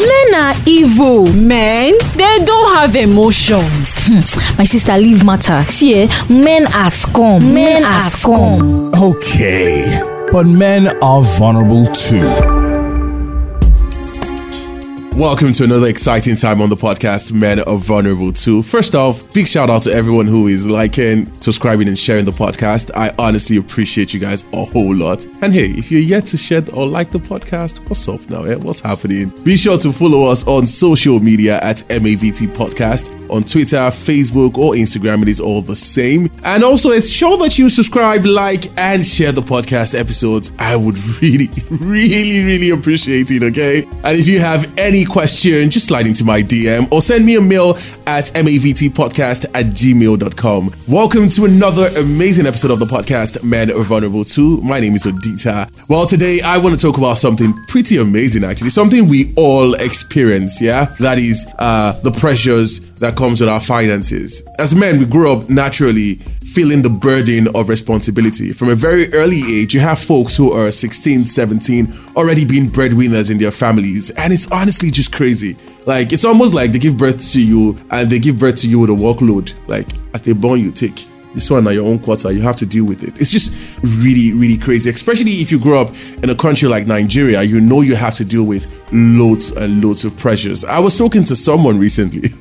Men are evil. Men, they don't have emotions. My sister, leave matter. See, eh, men are scum. Men are scum. Okay, but men are vulnerable too. Welcome to another exciting time on the podcast, Men Are Vulnerable Too. First off, big shout out to everyone who is liking, subscribing, and sharing the podcast. I honestly appreciate you guys a whole lot. And hey, if you're yet to share or like the podcast, what's up now? Eh? What's happening? Be sure to follow us on social media at MAVT Podcast on Twitter, Facebook, or Instagram. It is all the same. And also, ensure that you subscribe, like, and share the podcast episodes. I would really, really, really appreciate it, okay? And if you have any question, just slide into my DM or send me a mail at mavtpodcast at gmail.com. Welcome to another amazing episode of the podcast, Men Are Vulnerable Too. My name is Odita. Well, today I want to talk about something pretty amazing, actually, something we all experience, yeah? That is uh, the pressures that comes with our finances. As men, we grow up naturally feeling the burden of responsibility. From a very early age, you have folks who are 16, 17, already being breadwinners in their families. And it's honestly just crazy. Like, it's almost like they give birth to you and they give birth to you with a workload. Like, as they born, you take this one at your own quarter you have to deal with it. It's just really really crazy especially if you grow up in a country like nigeria you know you have to deal with loads and loads of pressures. I was talking to someone recently.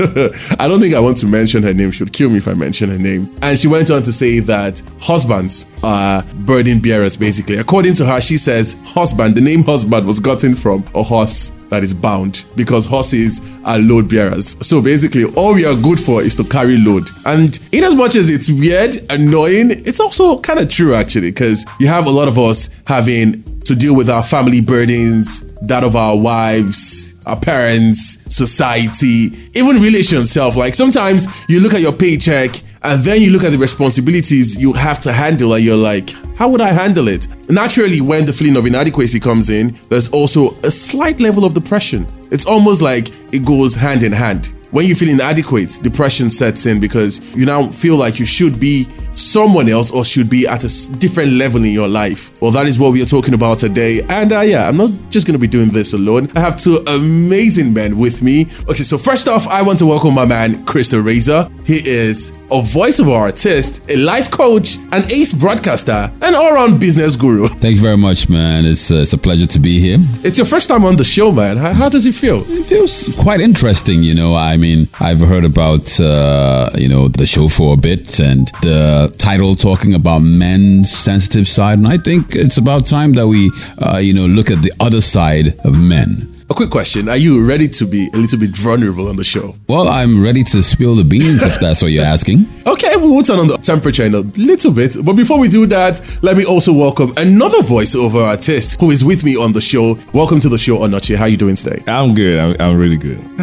I don't think i want to mention her name. She would kill me if i mention her name. And she went on to say that husbands are burden bearers basically. According to her she says husband the name husband was gotten from a horse that is bound because horses are load bearers. So basically, all we are good for is to carry load. And in as much as it's weird, annoying, it's also kind of true actually, because you have a lot of us having to deal with our family burdens, that of our wives, our parents, society, even relation self. Like sometimes you look at your paycheck and then you look at the responsibilities you have to handle and you're like, how would I handle it? Naturally, when the feeling of inadequacy comes in, there's also a slight level of depression. It's almost like it goes hand in hand. When you feel inadequate, depression sets in because you now feel like you should be someone else or should be at a different level in your life. Well, that is what we are talking about today. And uh, yeah, I'm not just going to be doing this alone. I have two amazing men with me. Okay, so first off, I want to welcome my man, Chris the Razor. He is a voiceover artist, a life coach, an ace broadcaster, an all-around business guru. Thank you very much, man. It's, uh, it's a pleasure to be here. It's your first time on the show, man. How, how does it feel? It feels quite interesting, you know. I mean, I've heard about uh, you know the show for a bit and the title talking about men's sensitive side, and I think it's about time that we uh, you know look at the other side of men. A quick question. Are you ready to be a little bit vulnerable on the show? Well, I'm ready to spill the beans if that's what you're asking. Okay, we'll turn on the temperature in a little bit. But before we do that, let me also welcome another voiceover artist who is with me on the show. Welcome to the show, Onoche. How are you doing today? I'm good. I'm, I'm really good.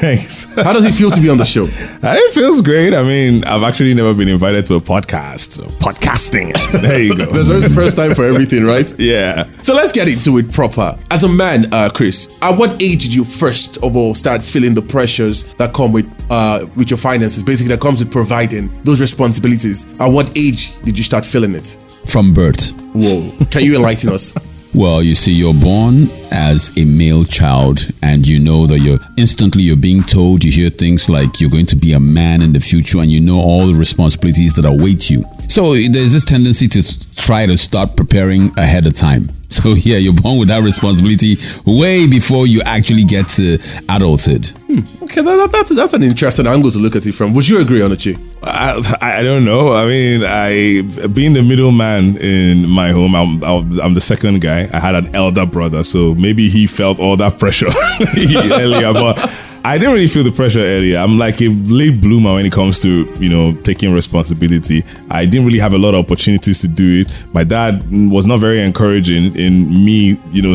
Thanks. How does it feel to be on the show? It feels great. I mean, I've actually never been invited to a podcast. So podcasting. There you go. There's always the first time for everything, right? yeah. So let's get into it proper. As a man, uh, Chris, at what age did you first of all start feeling the pressures that come with uh, with your finances? Basically, that comes with providing those responsibilities. At what age did you start feeling it? From birth. Whoa! Can you enlighten us? Well, you see, you're born as a male child, and you know that you're instantly you're being told. You hear things like you're going to be a man in the future, and you know all the responsibilities that await you. So there's this tendency to try to start preparing ahead of time. So yeah, you're born with that responsibility way before you actually get to adulthood. Hmm. Okay, that, that, that's that's an interesting angle to look at it from. Would you agree, Onochi? I, I don't know. I mean, I being the middleman in my home, I'm, I'm the second guy. I had an elder brother, so maybe he felt all that pressure earlier, but I didn't really feel the pressure earlier. I'm like a late bloomer when it comes to you know taking responsibility. I didn't really have a lot of opportunities to do it. My dad was not very encouraging in me, you know,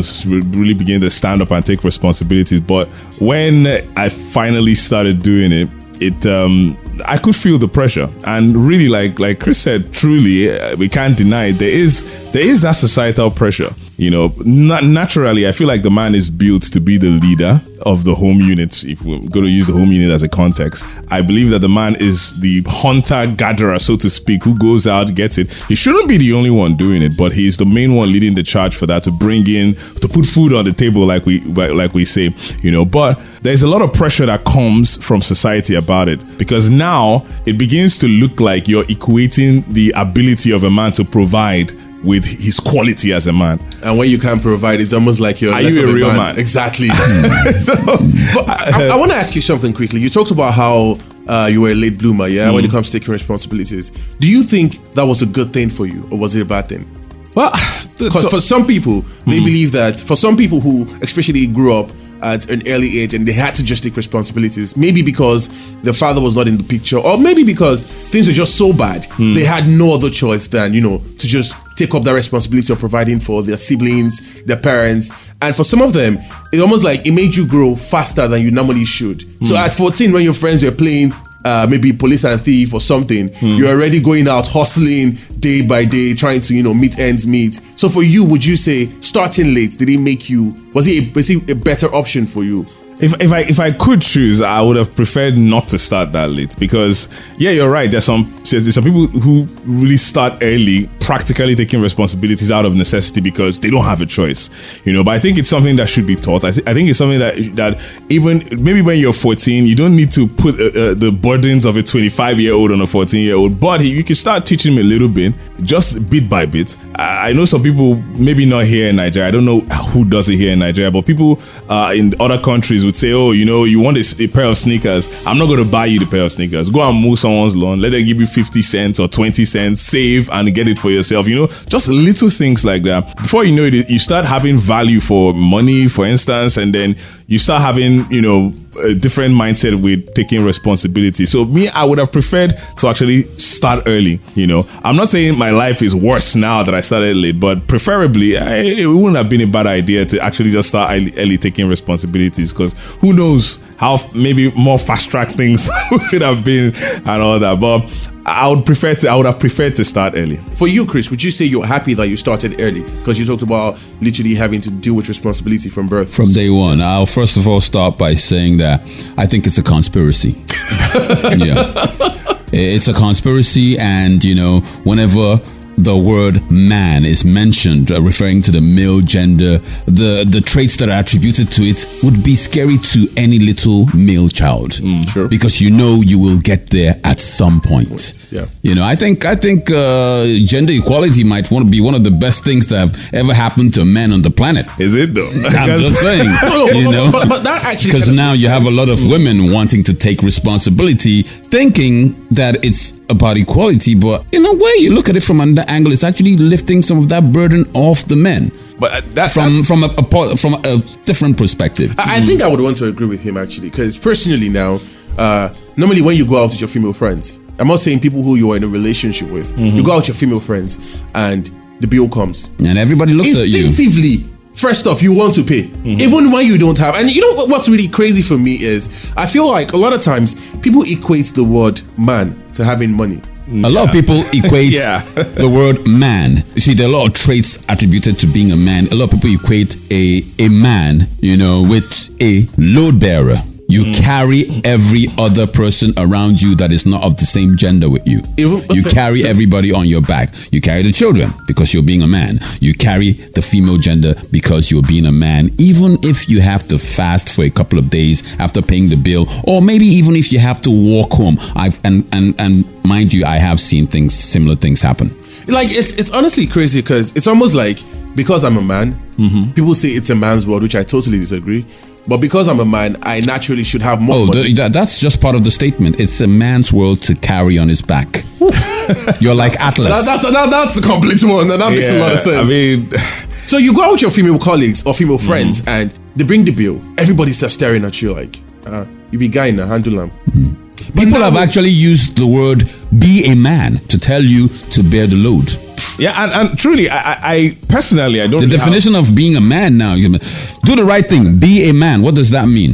really beginning to stand up and take responsibilities. But when I finally started doing it, it um I could feel the pressure and really like like Chris said truly uh, we can't deny it. there is there is that societal pressure You know, na- naturally, I feel like the man is built to be the leader of the home unit. If we're going to use the home unit as a context, I believe that the man is the hunter gatherer, so to speak, who goes out gets it. He shouldn't be the only one doing it, but he's the main one leading the charge for that to bring in to put food on the table, like we like we say. You know, but there's a lot of pressure that comes from society about it because now it begins to look like you're equating the ability of a man to provide with his quality as a man. And when you can't provide, it's almost like you're Are you a real man? Exactly. so, but I, I want to ask you something quickly. You talked about how uh, you were a late bloomer, yeah, when mm. it comes to taking responsibilities. Do you think that was a good thing for you, or was it a bad thing? well, Because for some people, they mm. believe that for some people who especially grew up at an early age and they had to just take responsibilities, maybe because their father was not in the picture, or maybe because things were just so bad, mm. they had no other choice than, you know, to just take up the responsibility of providing for their siblings, their parents. And for some of them, it almost like it made you grow faster than you normally should. So at 14, when your friends were playing uh, maybe police and thief or something, you're already going out hustling day by day, trying to you know meet ends meet. So for you, would you say starting late did it make you was it a, was it a better option for you? If, if I if I could choose, I would have preferred not to start that late because yeah, you're right. There's some there's some people who really start early, practically taking responsibilities out of necessity because they don't have a choice, you know. But I think it's something that should be taught. I, th- I think it's something that that even maybe when you're 14, you don't need to put uh, uh, the burdens of a 25 year old on a 14 year old, but you can start teaching them a little bit, just bit by bit. I, I know some people maybe not here in Nigeria. I don't know who does it here in Nigeria, but people uh, in other countries would say, "Oh, you know, you want a, a pair of sneakers? I'm not going to buy you the pair of sneakers. Go and mow someone's lawn. Let them give you 50 cents or 20 cents. Save and get it for yourself. You know, just little things like that. Before you know it, you start having value for money, for instance, and then you start having, you know, a different mindset with taking responsibility. So me, I would have preferred to actually start early. You know, I'm not saying my life is worse now that I started late, but preferably, I, it wouldn't have been a bad idea to actually just start early, early taking responsibilities because who knows how f- maybe more fast track things would have been and all that. But I would prefer to. I would have preferred to start early. For you, Chris, would you say you're happy that you started early because you talked about literally having to deal with responsibility from birth? From day one, I'll first of all start by saying that I think it's a conspiracy. yeah. It's a conspiracy, and you know, whenever the word man is mentioned, uh, referring to the male gender, the, the traits that are attributed to it would be scary to any little male child. sure. Because you know you will get there at some point. Yeah. You know, I think I think uh, gender equality might want to be one of the best things that have ever happened to men on the planet. Is it though? I'm just saying, you know, but, but that actually because now you have a lot of women wanting to take responsibility, thinking that it's about equality, but in a way, you look at it from another angle, it's actually lifting some of that burden off the men but uh, that's from from a, a from a different perspective. I, I think I would want to agree with him actually, because personally now, uh, normally when you go out with your female friends, I'm not saying people who you are in a relationship with, you go out with your female friends and the bill comes. and everybody looks at you. Instinctively, first off, you want to pay, even when you don't have. And you know what- what's really crazy for me is I feel like a lot of times people equate the word man to having money. A lot of people equate Yeah. the word man. You see, there are a lot of traits attributed to being a man. A lot of people equate a a man, you know, with a load bearer. You mm. carry every other person around you that is not of the same gender with you. Even- You carry everybody on your back. You carry the children because you're being a man. You carry the female gender because you're being a man. Even if you have to fast for a couple of days after paying the bill, or maybe even if you have to walk home. I and and and mind you, I have seen things similar things happen. Like it's it's honestly crazy because it's almost like because I'm a man, mm-hmm. people say it's a man's world, which I totally disagree. But because I'm a man, I naturally should have more Oh, money. th- that, that's just part of the statement. It's a man's world to carry on his back. You're like Atlas. That- that's that, that's a complete one. That, that makes a lot of sense. I mean, so you go out with your female colleagues or female friends, and they bring the bill. Everybody starts staring at you like, uh, "You be guy now, handle them." People have actually used the word "be a man" to tell you to bear the load. Yeah, and, and truly, I, I, personally, I don't. The definition of being a man now, you do the right thing, be a man. What does that mean?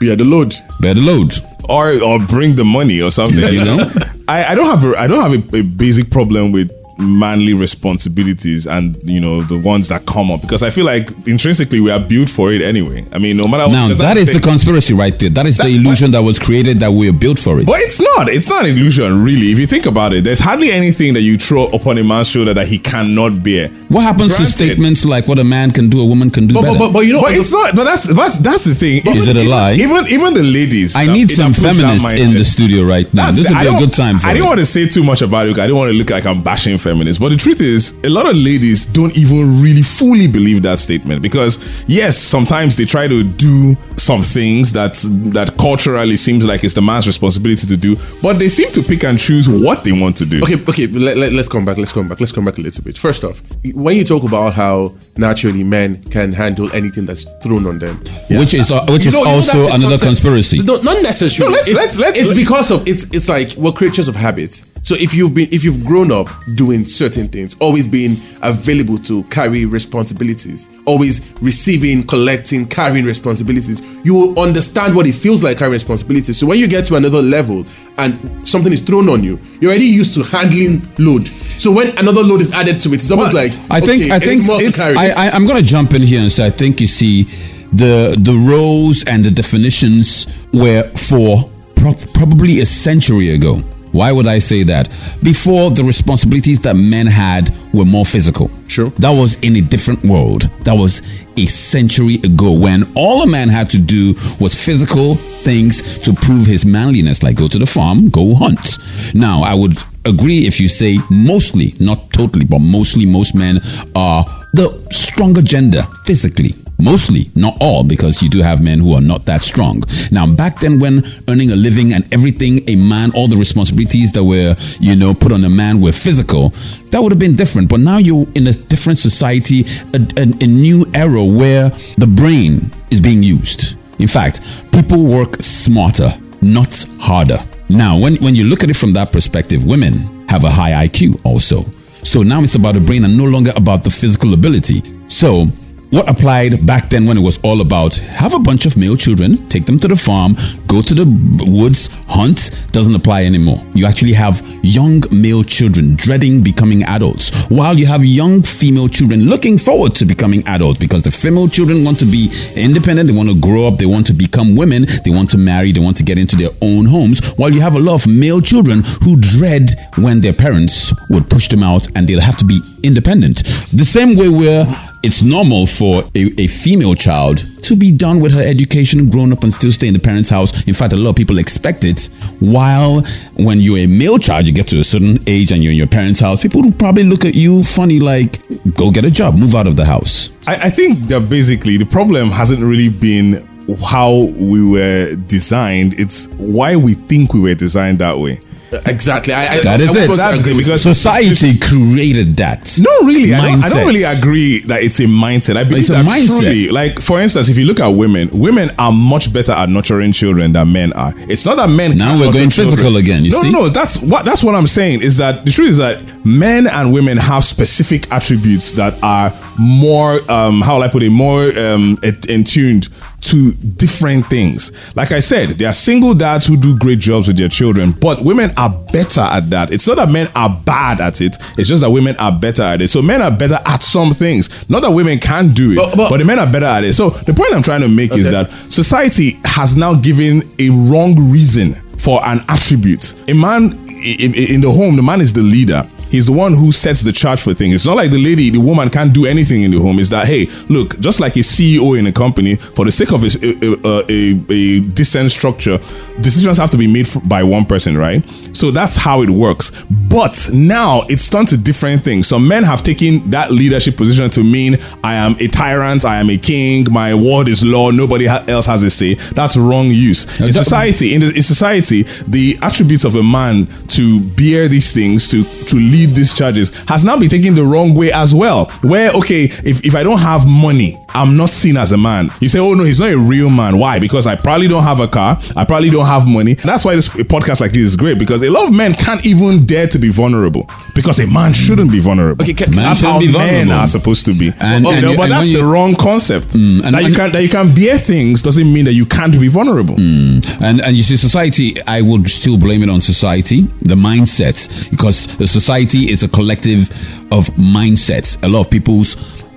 Bear the load. Bear the load. or or bring the money or something. You know? I, I don't have a I don't have a, a basic problem with manly responsibilities and you know the ones that come up because I feel like intrinsically we are built for it anyway. I mean, no matter Now because that that's the conspiracy right there. That is the illusion that was created that we are built for it. But it's not. It's not an illusion, really. If you think about it, there's hardly anything that you throw upon a man's shoulder that he cannot bear. What happens to statements like what a man can do, a woman can do But, better? but, but, but you know, But it's not. But that's that's that's the thing. Is it a even, lie? Even even the ladies. I need some feminists in the studio right now. That's This the- would be a good time for I it. didn't want to say too much about it. 'cause I didn't want to look like I'm bashing feminists. But the truth is, a lot of ladies don't even really fully believe that statement because yes, sometimes they try to do some things that that culturally seems like it's the man's responsibility to do, but they seem to pick and choose what they want to do. Okay, okay. Let, let, us come back. Let's come back. Let's come back a little bit. First off, when you talk about how naturally men can handle anything that's thrown on them, Which is uh, which You is know- you know also another concept- conspiracy. No, not necessarily. No, let's- it's, let's- let's- it's because of it's it's like we're creatures of habit. So if you've been if you've grown up doing certain things, always being available to carry responsibilities, always receiving, collecting, carrying responsibilities, you will understand what it feels like carrying responsibilities. So when you get to another level and something is thrown on you, you're already used to handling load. So when another load is added to it, it's almost Well, like I think okay, I think it's more to it's- carry. I, I, I'm going to jump in here and say I think you see the the roles and the definitions were for pro- probably a century ago. Why would I say that? Before the responsibilities that men had were more physical. Sure. That was in a different world. That was a century ago when all a man had to do was physical things to prove his manliness, like go to the farm, go hunt. Now, I would agree if you say mostly, not totally, but mostly most men are the stronger gender physically. Mostly, not all, because you do have men who are not that strong. Now, back then, when earning a living and everything, a man, all the responsibilities that were, you know, put on a man were physical, that would have been different. But now you're in a different society, a, a, a new era where the brain is being used. In fact, people work smarter, not harder. Now, when, when you look at it from that perspective, women have a high IQ also. So now it's about the brain and no longer about the physical ability. So what applied back then when it was all about have a bunch of male children, take them to the farm, go to the woods, hunt, doesn't apply anymore. You actually have young male children dreading becoming adults, while you have young female children looking forward to becoming adults because the female children want to be independent, they want to grow up, they want to become women, they want to marry, they want to get into their own homes, while you have a lot of male children who dread when their parents would push them out and they'll have to be independent. The same way where it's normal for a, a female child to be done with her education, grown up, and still stay in the parents' house. In fact, a lot of people expect it. While when you're a male child, you get to a certain age and you're in your parents' house, people will probably look at you funny, like, go get a job, move out of the house. I, I think that basically the problem hasn't really been how we were designed. It's why we think we were designed that way. Exactly. I, I, That is I it. That's because- Society created that. No, really, I don't, I don't really agree that it's a mindset. I believe It's a that mindset. truly, like for instance, if you look at women, women are much better at nurturing children than men are. It's not that men. Now we're going children. physical again, you no, see? no, that's what that's what I'm saying. Is that the truth is that men and women have specific attributes that are more, um, how will I put it, more um, in tuned to different things. Like I said, there are single dads who do great jobs with their children, but women are better at that. It's not that men are bad at it, it's just that women are better at it. So men are better at some things. Not that women can't do it, But- but, but- the men are better at it. So the point I'm trying to make is that society has now given a wrong reason for an attribute. A man in, in the home, the man is the leader. He's the one who sets the charge for things. It's not like the lady, the woman can't do anything in the home. It's that, hey, look, just like a CEO in a company, for the sake of a, a, a, a decent structure, decisions have to be made by one person, right? So that's how it works. But now it's turned to different things. Some men have taken that leadership position to mean I am a tyrant, I am a king, my word is law, nobody else has a say. That's wrong use. Uh, in society, in, the, in society, the attributes of a man to bear these things, to to lead these charges, has now been taken the wrong way as well. Where okay, if, if I don't have money, I'm not seen as a man. You say, oh no, he's not a real man. Why? Because I probably don't have a car, I probably don't have money. That's why this podcast like this is great because a lot of men can't even dare to be vulnerable because a man shouldn't be vulnerable. Okay, can- Man that's how be men vulnerable. are supposed to be. And- you and know, you- but and that's you- the wrong concept. Mm, and- that you and- can that you can bear things doesn't mean that you can't be vulnerable. Mm, and and you see, society, I would still blame it on society, the mindset, because the society society is a collective of mindsets. A lot of people's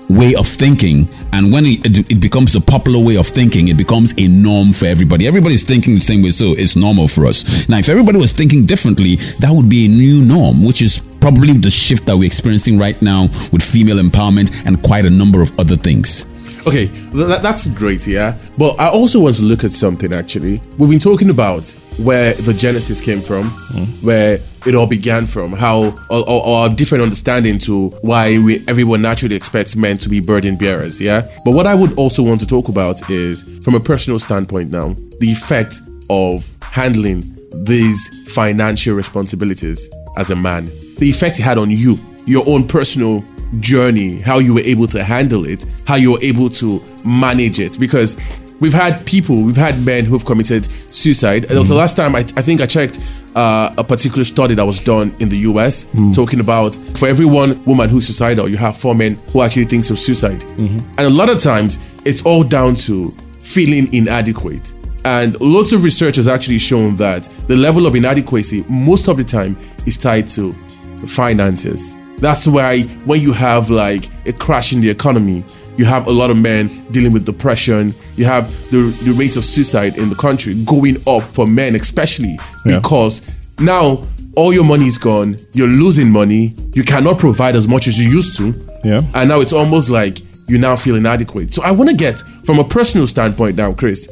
way of thinking and when it, it, becomes the popular way of thinking it becomes a norm for everybody everybody's thinking the same way so it's normal for us now if everybody was thinking differently that would be a new norm which is probably the shift that we're experiencing right now with female empowerment and quite a number of other things Okay, that's great, yeah. But I also want to look at something actually. We've been talking about where the genesis came from, mm. where it all began from, how or, or different understanding to why we, everyone naturally expects men to be burden bearers, yeah. But what I would also want to talk about is, from a personal standpoint now, the effect of handling these financial responsibilities as a man, the effect it had on you, your own personal journey, how you were able to handle it, how you were able to manage it. Because we've had people, we've had men who've committed suicide. And also, mm. last time I, I think I checked uh, a particular study that was done in the US mm. talking about for every one woman who's suicidal, you have four men who actually thinks of suicide. Mm-hmm. And a lot of times, it's all down to feeling inadequate. And lots of research has actually shown that the level of inadequacy most of the time is tied to finances. That's why when you have like a crash in the economy, you have a lot of men dealing with depression. You have the, the rate of suicide in the country going up for men, especially Yeah. because now all your money is gone. You're losing money. You cannot provide as much as you used to. Yeah. And now it's almost like you now feel inadequate. So I want to get from a personal standpoint now, Chris,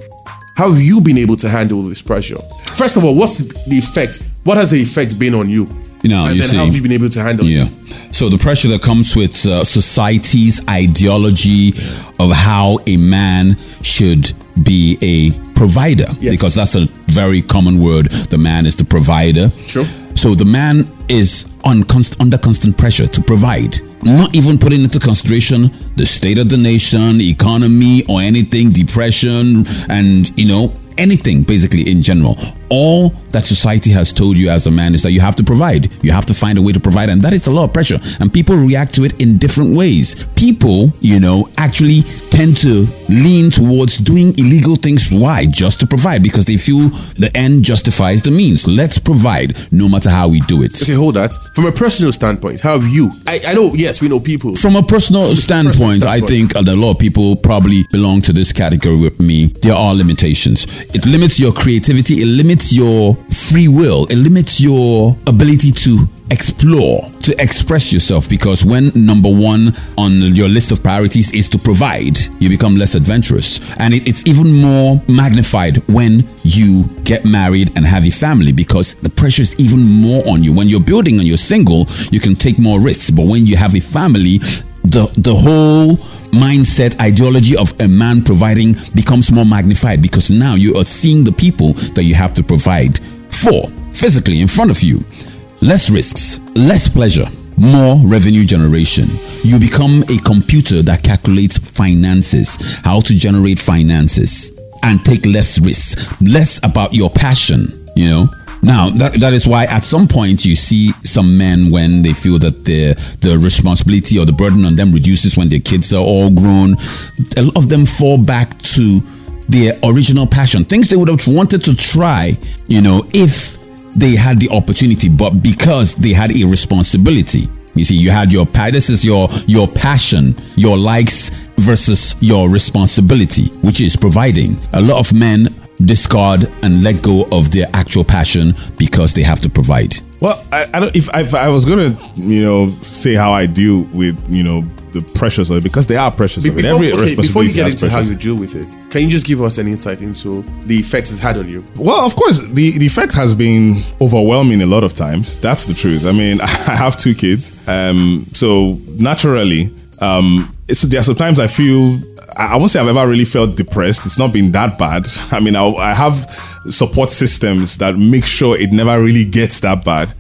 how have you been able to handle this pressure? First of all, what's the effect? What has the effect been on you? You know, and you then see- how have you been able to handle Yeah. it? So the pressure that comes with uh, society's ideology of how a man should be a provider, Yes. because that's a very common word. The man is the provider. True. So the man is on const- under constant pressure to provide, not even putting into consideration the state of the nation, economy, or anything, depression, and you know anything basically in general. All that society has told you as a man is that you have to provide. You have to find a way to provide, and that is a lot of pressure. And people react to it in different ways. People, you know, actually tend to lean towards doing illegal things. Why? Just to provide, because they feel the end justifies the means. Let's provide, no matter how we do it. Okay, hold that. From a personal standpoint, how have you? I, I know, yes, we know people. From a personal standpoint, I standpoint. think uh, a lot of people probably belong to this category with me. There are limitations. It limits your creativity, it limits your free will, it limits your ability to explore, to express yourself. Because when number one on your list of priorities is to provide, you become less adventurous. And it- it's even more magnified when you get married and have a family because the pressure is even more on you. When you're building and you're single, you can take more risks. But when you have a family, the the whole mindset ideology of a man providing becomes more magnified because now you are seeing the people that you have to provide for physically in front of you. Less risks less pleasure more revenue generation. You become a computer that calculates finances how to generate finances and take less risks less about your passion you know now that, that is why at some point you see some men when they feel that the the responsibility or the burden on them reduces when their kids are all grown, a lot of them fall back to their original passion, things they would have wanted to try, you know, if they had the opportunity, but because they had a responsibility. You see, you had your this is your your passion, your likes versus your responsibility, which is providing. A lot of men discard and let go of their actual passion because they have to provide. Well, I, I don't. If, if I was gonna, you know, say how I deal with, you know, the pressures of it, because they are pressures Be- of it. Before, Every okay, before you responsibility get has into how you deal with it, can you just give us an insight into the effects it's had on you? Well, of course, the, the effect has been overwhelming a lot of times. That's the truth. I mean, I have two kids. Um, so naturally, um, it's, there are sometimes I feel, I won't say I've ever really felt depressed. It's not been that bad. I mean, I, I have support systems that make sure it never really gets that bad.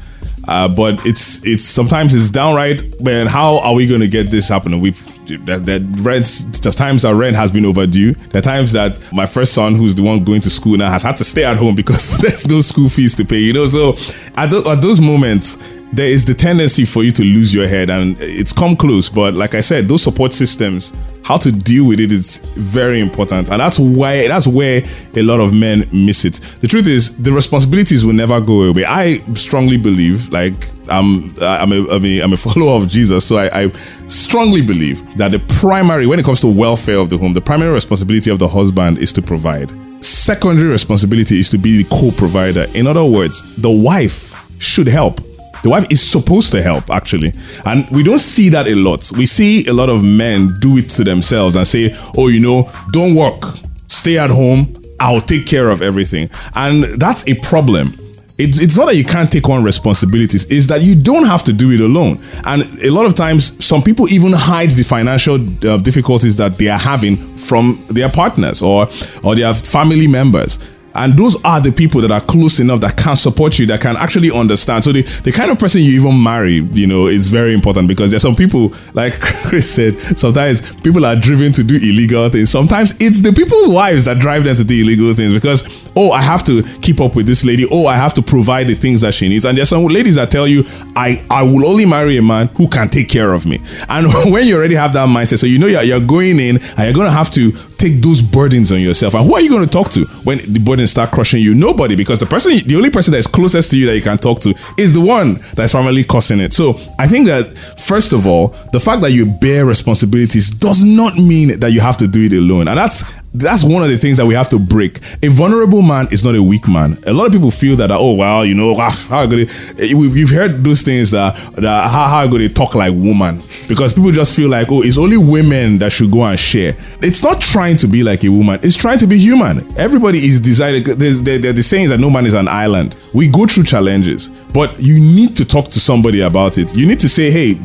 Uh, but it's it's sometimes it's downright. Man, how are we going to get this happening? We've that, that rents. The times our rent has been overdue. The times that my first son, who's the one going to school now, has had to stay at home because there's no school fees to pay. You know, so at, tho- at those moments, there is the tendency for you to lose your head, and it's come close. But like I said, those support systems how to deal with it is very important, and that's why that's where a lot of men miss it. The truth is, the responsibilities will never go away. I strongly believe, like I'm, I'm a, I'm a, I'm a follower of Jesus, so I, I strongly believe that the primary, when it comes to welfare of the home, the primary responsibility of the husband is to provide. Secondary responsibility is to be the co-provider. In other words, the wife should help. The wife is supposed to help, actually. And we don't see that a lot. We see a lot of men do it to themselves and say, oh, you know, don't work, stay at home, I'll take care of everything. And that's a problem. It's, it's not that you can't take on responsibilities, it's that you don't have to do it alone. And a lot of times, some people even hide the financial uh, difficulties that they are having from their partners or, or their family members. And those are the people that are close enough that can support you, that can actually understand. So the, the kind of person you even marry, you know, is very important because there's some people, like Chris said, sometimes people are driven to do illegal things. Sometimes it's the people's wives that drive them to do illegal things because, oh, I have to keep up with this lady. Oh, I have to provide the things that she needs. And there's some ladies that tell you, I, I will only marry a man who can take care of me. And when you already have that mindset, so you know you're, you're going in and you're going to have to take those burdens on yourself. And who are you going to talk to when the burdens start crushing you? Nobody, because the person, the only person that is closest to you that you can talk to is the one that's primarily causing it. So I think that first of all, the fact that you bear responsibilities does not mean that you have to do it alone, and that's that's one of the things that we have to break. A vulnerable man is not a weak man. A lot of people feel that, oh well, you know, ah, how are going You've heard those things that that how, how going to talk like woman because people just feel like, oh, it's only women that should go and share. It's not trying to be like a woman. It's trying to be human. Everybody is desired. There's the, the, the saying that no man is an island. We go through challenges, but you need to talk to somebody about it. You need to say, hey,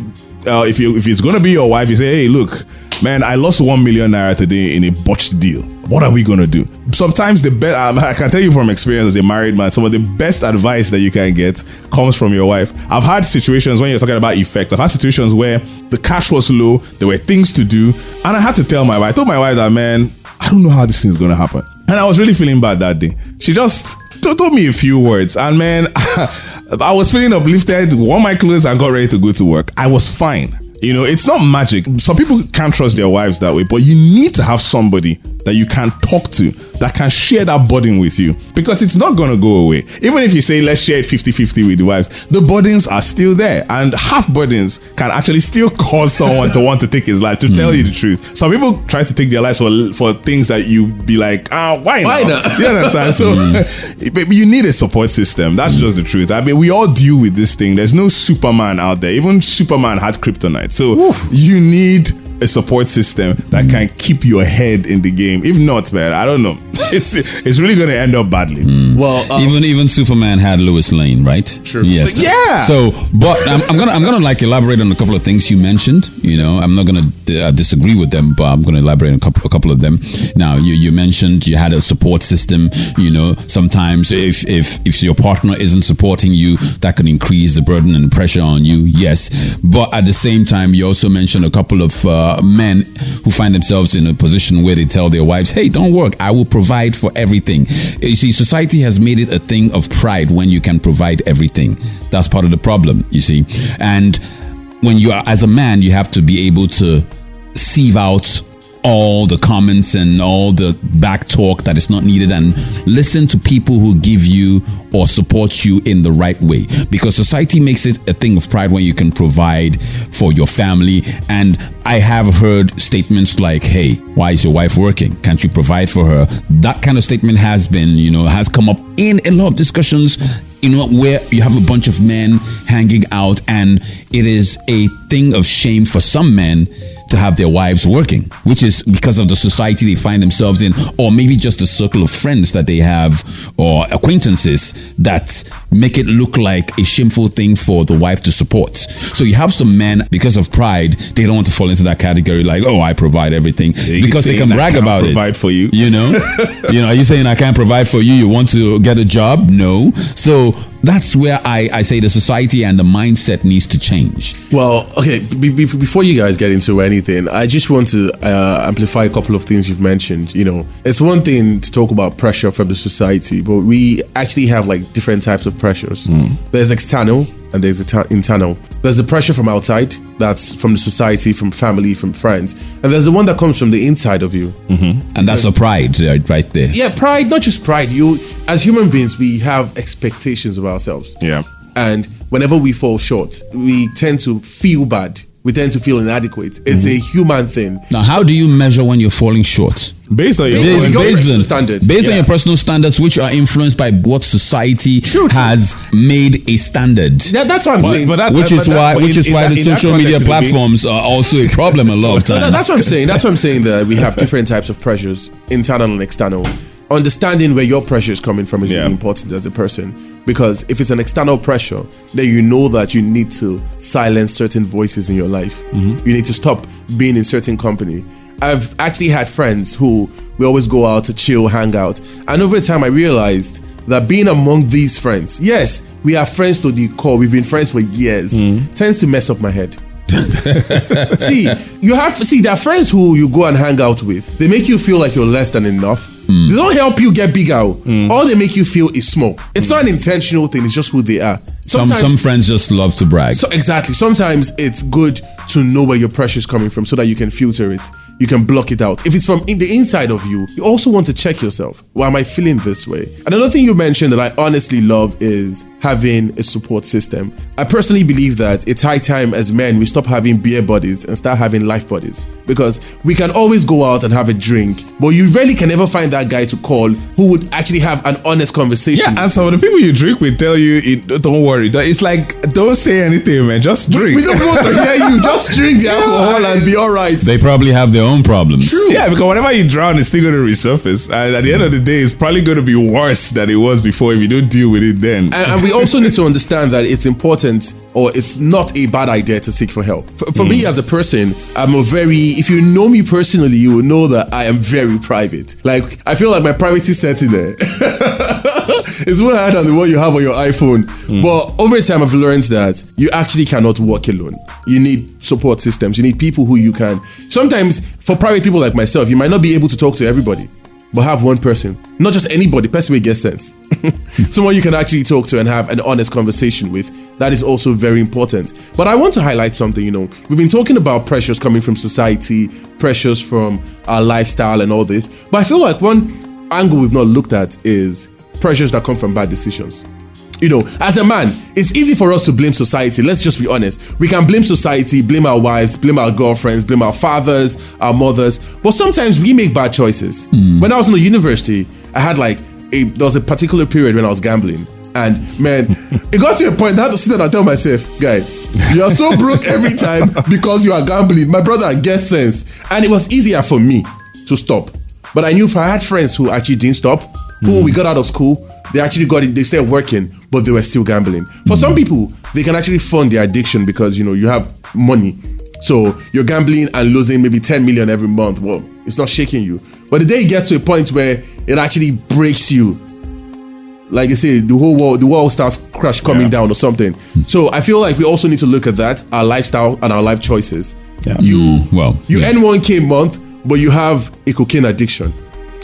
uh, if you if it's gonna be your wife, you say, hey, look, man, I lost one million naira today in a botched deal. What are we gonna do? Sometimes the best um, I can tell you from experience as a married man, some of the best advice that you can get comes from your wife. I've had situations when you're talking about effects. I've had situations where the cash was low, there were things to do, and I had to tell my wife. I told my wife that, man, I don't know how this thing is gonna happen, and I was really feeling bad that day. She just told me a few words, and man, I was feeling uplifted, wore my clothes, and got ready to go to work. I was fine. You know, it's not magic. Some people can't trust their wives that way, but you need to have somebody that you can talk to that can share that burden with you because it's not going to go away. Even if you say, let's share it 50 50 with the wives, the burdens are still there. And half burdens can actually still cause someone to want to take his life, to mm. tell you the truth. Some people try to take their lives for, for things that you be like, ah, why, why not? You understand? So, mm. you need a support system. That's mm. just the truth. I mean, we all deal with this thing. There's no Superman out there. Even Superman had kryptonite. So, Oof. you need a support system that can keep your head in the game. If not, man, I don't know. It's it's really going to end up badly. Mm. Well, um, even even Superman had Lois Lane, right? True. Yes. Yeah. So, but I'm, I'm, gonna I'm gonna like elaborate on a couple of things you mentioned. You know, I'm not gonna uh, disagree with them, but I'm gonna elaborate on a couple a couple of them. Now, you you mentioned you had a support system. You know, sometimes if if if your partner isn't supporting you, that can increase the burden and pressure on you. Yes, but at the same time, you also mentioned a couple of uh, men who find themselves in a position where they tell their wives, hey, don't work, I will provide for everything. You see, society has made it a thing of pride when you can provide everything. That's part of the problem, you see. And when you are, as a man, you have to be able to sieve out all the comments and all the back talk that is not needed and listen to people who give you or support you in the right way. Because society makes it a thing of pride when you can provide for your family. And i have heard statements like hey why is your wife working? Can't you provide for her? That kind of statement has been you know has come up in a lot of discussions you know, where you have a bunch of men hanging out, and it is a thing of shame for some men to have their wives working, which is because of the society they find themselves in, or maybe just the circle of friends that they have or acquaintances that make it look like a shameful thing for the wife to support. So you have some men, because of pride, they don't want to fall into that category like, oh, I provide everything. because they can brag about it. Provide for you. You know? you know, are you saying I can't provide for you? You want to get a job? No. So that's where I, I say the society and the mindset needs to change. Well, okay, be, be, before you guys get into I just want to uh, amplify a couple of things you've mentioned. You know, it's one thing to talk about pressure from the society, but we actually have like different types of pressures. Mm. There's external and there's internal. There's the pressure from outside, that's from the society, from family, from friends, and there's the one that comes from the inside of you. And that's a pride right, right there. Yeah, pride, not just pride. You, as human beings, we have expectations of ourselves. Yeah. And whenever we fall short, we tend to feel bad. We tend to feel inadequate. It's a mm-hmm. human thing. Now, how do you measure when you're falling short? Based on your Based- own- your based personal on, standards. based on your personal standards, which are influenced by what society True, true. has made a standard. Yeah, that's what I'm But- saying. but that- which but is that- why, but which in- is why the social media context, it'll be- platforms are also a problem a lot of No, times. that's what I'm saying. That's what I'm saying. That we have different types of pressures, internal and external. Understanding where your pressure is coming from is Yeah. really important as a person. Because if it's an external pressure, then you know that you need to silence certain voices in your life. Mm-hmm. You need to stop being in certain company. I've actually had friends who we always go out to chill, hang out. And over time, I realized that being among these friends, yes, we are friends to the core, we've been friends for years, mm-hmm. tends to mess up my head see, you have see there are friends who you go and hang out with. They make you feel like you're less than enough. They don't help you get bigger. Oh. Mm. All they make you feel is small. It's mm. not an intentional thing. It's just who they are. Some some friends just love to brag. so exactly. Sometimes it's good to know where your pressure is coming from so that you can filter it. You can block it out. If it's from in the inside of you, you also want to check yourself. Why am I feeling this way? Another thing you mentioned that I honestly love is having a support system. I personally believe that it's high time as men we stop having beer buddies and start having life buddies because we can always go out and have a drink, but you really can never find that guy to call who would actually have an honest conversation. Yeah, and some of the people you drink will tell you, it, don't worry. It's like, don't say anything, man. Just drink. we don't want to hear you. Just drink the alcohol and be all right. They probably have their own problems. True. Yeah, because whenever you drown, it's still going to resurface. And at the end of the day, it's probably going to be worse than it was before if you don't deal with it then. and, and we also need to understand that it's important or it's not a bad idea to seek for help. For, for me mm. as a person, I'm a very, if you know me personally, you will know that I am very private. Like, I feel like my privacy setting there is way higher than the one you have on your iPhone. Hmm. But over time, I've learned that you actually cannot work alone. You need support systems. You need people who you can. Sometimes, for private people like myself, you might not be able to talk to everybody but have one person, not just anybody, person with gets sense. Someone you can actually talk to and have an honest conversation with. That is also very important. But I want to highlight something, you know, we've been talking about pressures coming from society, pressures from our lifestyle and all this. But I feel like one angle we've not looked at is pressures that come from bad decisions. You know, as a man, it's easy for us to blame society. Let's just be honest. We can blame society, blame our wives, blame our girlfriends, blame our fathers, our mothers. But sometimes we make bad choices. Hmm. When I was in the university, I had like a there was a particular period when I was gambling. And man, it got to a point I had to sit down and tell myself, guy, you are so broke every time because you are gambling. My brother, get sense. And it was easier for me to stop. But I knew if I had friends who actually didn't stop, who hmm. we got out of school, they actually got it, they started working, but they were still gambling. For some people, they can actually fund their addiction because you know you have money. So you're gambling and losing maybe 10 million every month. Well, it's not shaking you. But the day it gets to a point where it actually breaks you, like I say, the whole world, the world starts crash coming Yeah. down or something. Hmm. So I feel like we also need to look at that, our lifestyle and our life choices. Yeah. You hmm. well, you yeah. earn 1k a month, but you have a cocaine addiction.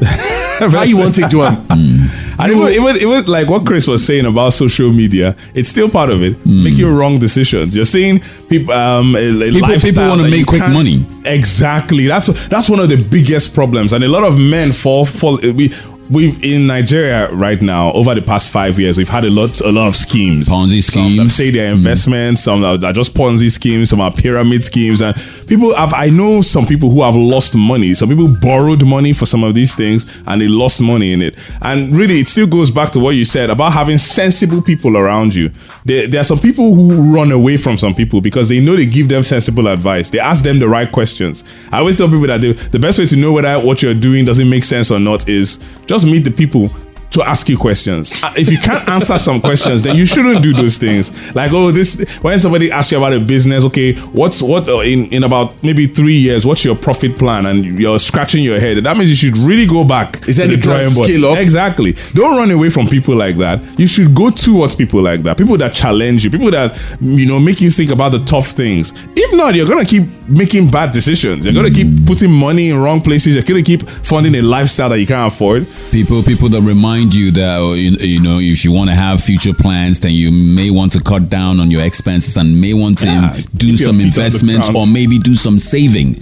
How you want to take one? And even, even, even like what Chris was saying about social media, it's still part of it. Mm. Making wrong decisions. You're seeing people, um, eh, a People- people wanna make quick money. Exactly. That's that's one of the biggest problems, and a lot of men fall fall. Eh, we we've in Nigeria right now over the past five years, we've had a lot a lot of schemes, Ponzi Some schemes. say they're mm. investments, some are are just Ponzi schemes, some are pyramid schemes, and people have. I know some people who have lost money. Some people borrowed money for some of these things, and they lost money in it. And really, it still goes back to what you said about having sensible people around you. There, there are some people who run away from some people because they know they give them sensible advice. They ask them the right questions. I always tell people that the, the best way to know whether what you're doing doesn't make sense or not is just meet the people to ask you questions. Uh, If you can't answer some questions, then you shouldn't do those things. Like, oh, this when somebody asks you about a business, okay, what's what uh, in in about maybe three years, what's your profit plan? And you're scratching your head. That means you should really go back Is to the drawing board. scale up? Exactly. Don't run away from people like that. You should go towards people like that. People that challenge you. People that you know make you think about the tough things. If not, you're gonna keep making bad decisions. You're gonna keep putting money in wrong places. You're gonna keep funding a lifestyle that you can't afford. people people that remind remind you that uh, you, you know if you want to have future plans, then you may want to cut down on your expenses and may want to Yeah, do some feet on the investments or maybe do some saving.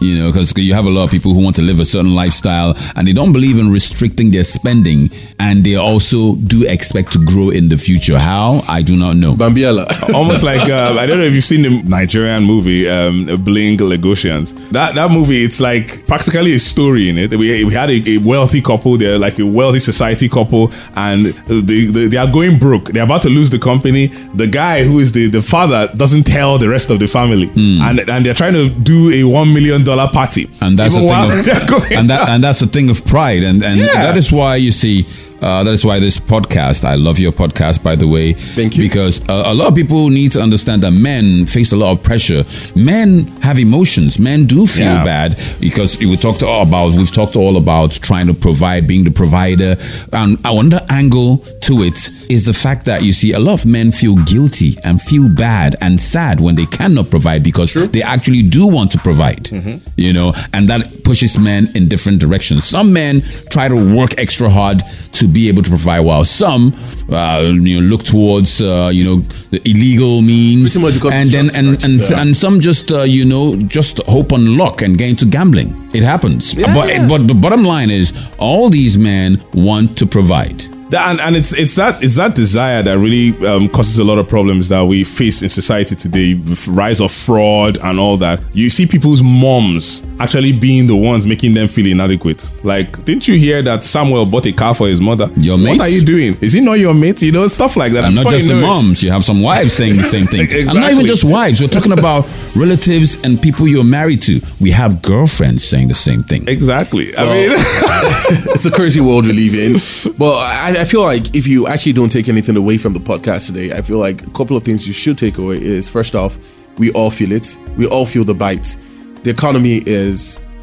You know, because you have a lot of people who want to live a certain lifestyle and they don't believe in restricting their spending, and they also do expect to grow in the future. How I do not know. Bambiela. almost like uh, I don't know if you've seen the Nigerian movie um, Bling Lagosians. That that movie, it's like practically a story in it. We, we had a, a wealthy couple, they're like a wealthy society couple, and they, they they are going broke. They're about to lose the company. The guy who is the, the father doesn't tell the rest of the family, hmm. and and they're trying to do a one million dollar party. and that's Even the thing of, and that and that's the thing of pride and and Yeah. that is why you see uh, that is why this podcast i love your podcast by the way. Thank you. because uh, a lot of people need to understand that men face a lot of pressure. Men have emotions. Men do feel Yeah. bad because we talked all about we've talked all about trying to provide being the provider. And I another angle to it is the fact that you see a lot of men feel guilty and feel bad and sad when they cannot provide because they actually do want to provide you know and that pushes men in different directions. Some men try to work extra hard to be able to provide while some uh, you know look towards uh, you know the illegal means. Pretty much because and then and and, Yeah. and some just uh, you know just hope on luck and get into gambling. It happens. But but the bottom line is all these men want to provide That- and, and it's it's that it's that desire that really um, causes a lot of problems that we face in society today. with Rise of fraud and all that. You see people's moms actually being the ones making them feel inadequate. Like, didn't you hear that Samuel bought a car for his mother? Your mate? What are you doing? Is he not your mate? You know, stuff like that. and not just the know it- moms you have some wives saying the same thing and not even just wives we're talking about relatives and people you're married to we have girlfriends saying the same thing Exactly. I Well, mean, it's a crazy world we live in. But I, I feel like if you actually don't take anything away from the podcast today, I feel like a couple of things you should take away is first off, we all feel it. We all feel the bite. The economy is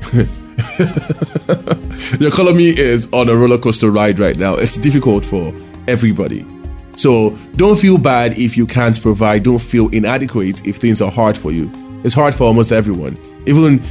the economy is on a roller coaster ride right now. It's difficult for everybody. So don't feel bad if you can't provide. Don't feel inadequate if things are hard for you. It's hard for almost everyone. Even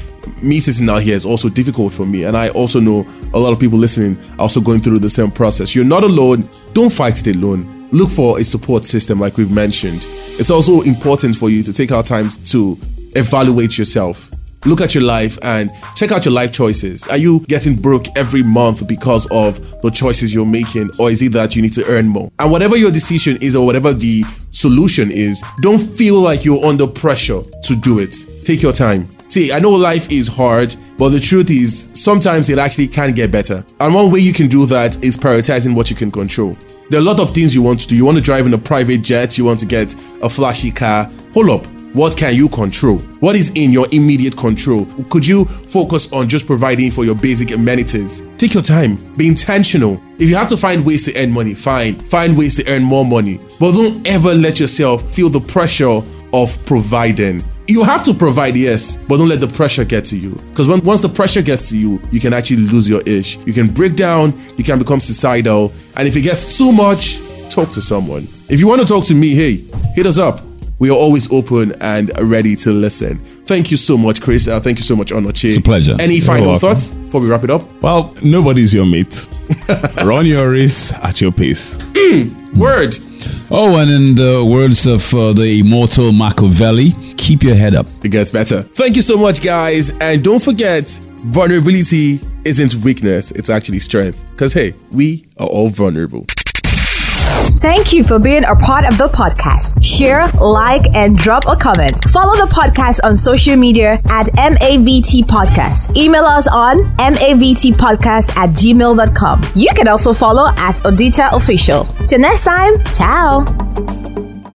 me sitting out here is also difficult for me. And I also know a lot of people listening are also going through the same process. You're not alone. Don't fight it alone. Look for a support system like we've mentioned. It's also important for you to take out time to evaluate yourself look at your life and check out your life choices. Are you getting broke every month because of the choices you're making, or is it that you need to earn more? And whatever your decision is, or whatever the solution is, don't feel like you're under pressure to do it. Take your time. See, I know life is hard, but the truth is, sometimes it actually can get better. And one way you can do that is prioritizing what you can control. There are a lot of things you want to do. You want to drive in a private jet, you want to get a flashy car. Hold up. What can you control? What is in your immediate control? Could you focus on just providing for your basic amenities? Take your time, be intentional. If you have to find ways to earn money, fine. Find ways to earn more money. But don't ever let yourself feel the pressure of providing. You have to provide, yes, but don't let the pressure get to you. Because when, once the pressure gets to you, you can actually lose your ish. You can break down, you can become suicidal, and if it gets too much, talk to someone. If you want to talk to me, hey, hit us up. We are always open and ready to listen. Thank you so much, Chris. Uh, thank you so much, Onoche. It's a pleasure. Any final welcome. thoughts before we wrap it up? well, nobody's your mate. Run your race at your pace. Word. Oh and in the words of uh, the immortal machiavelli keep your head up It gets better. Thank you so much, guys. And don't forget, vulnerability isn't weakness, it's actually strength. Because, hey, we are all vulnerable. Thank you for being a part of the podcast. Share, like, and drop a comment. Follow the podcast on social media at MAVT Podcast. Email us on mavtpodcast at gmail.com. You can also follow at Odita Official. Till next time, ciao.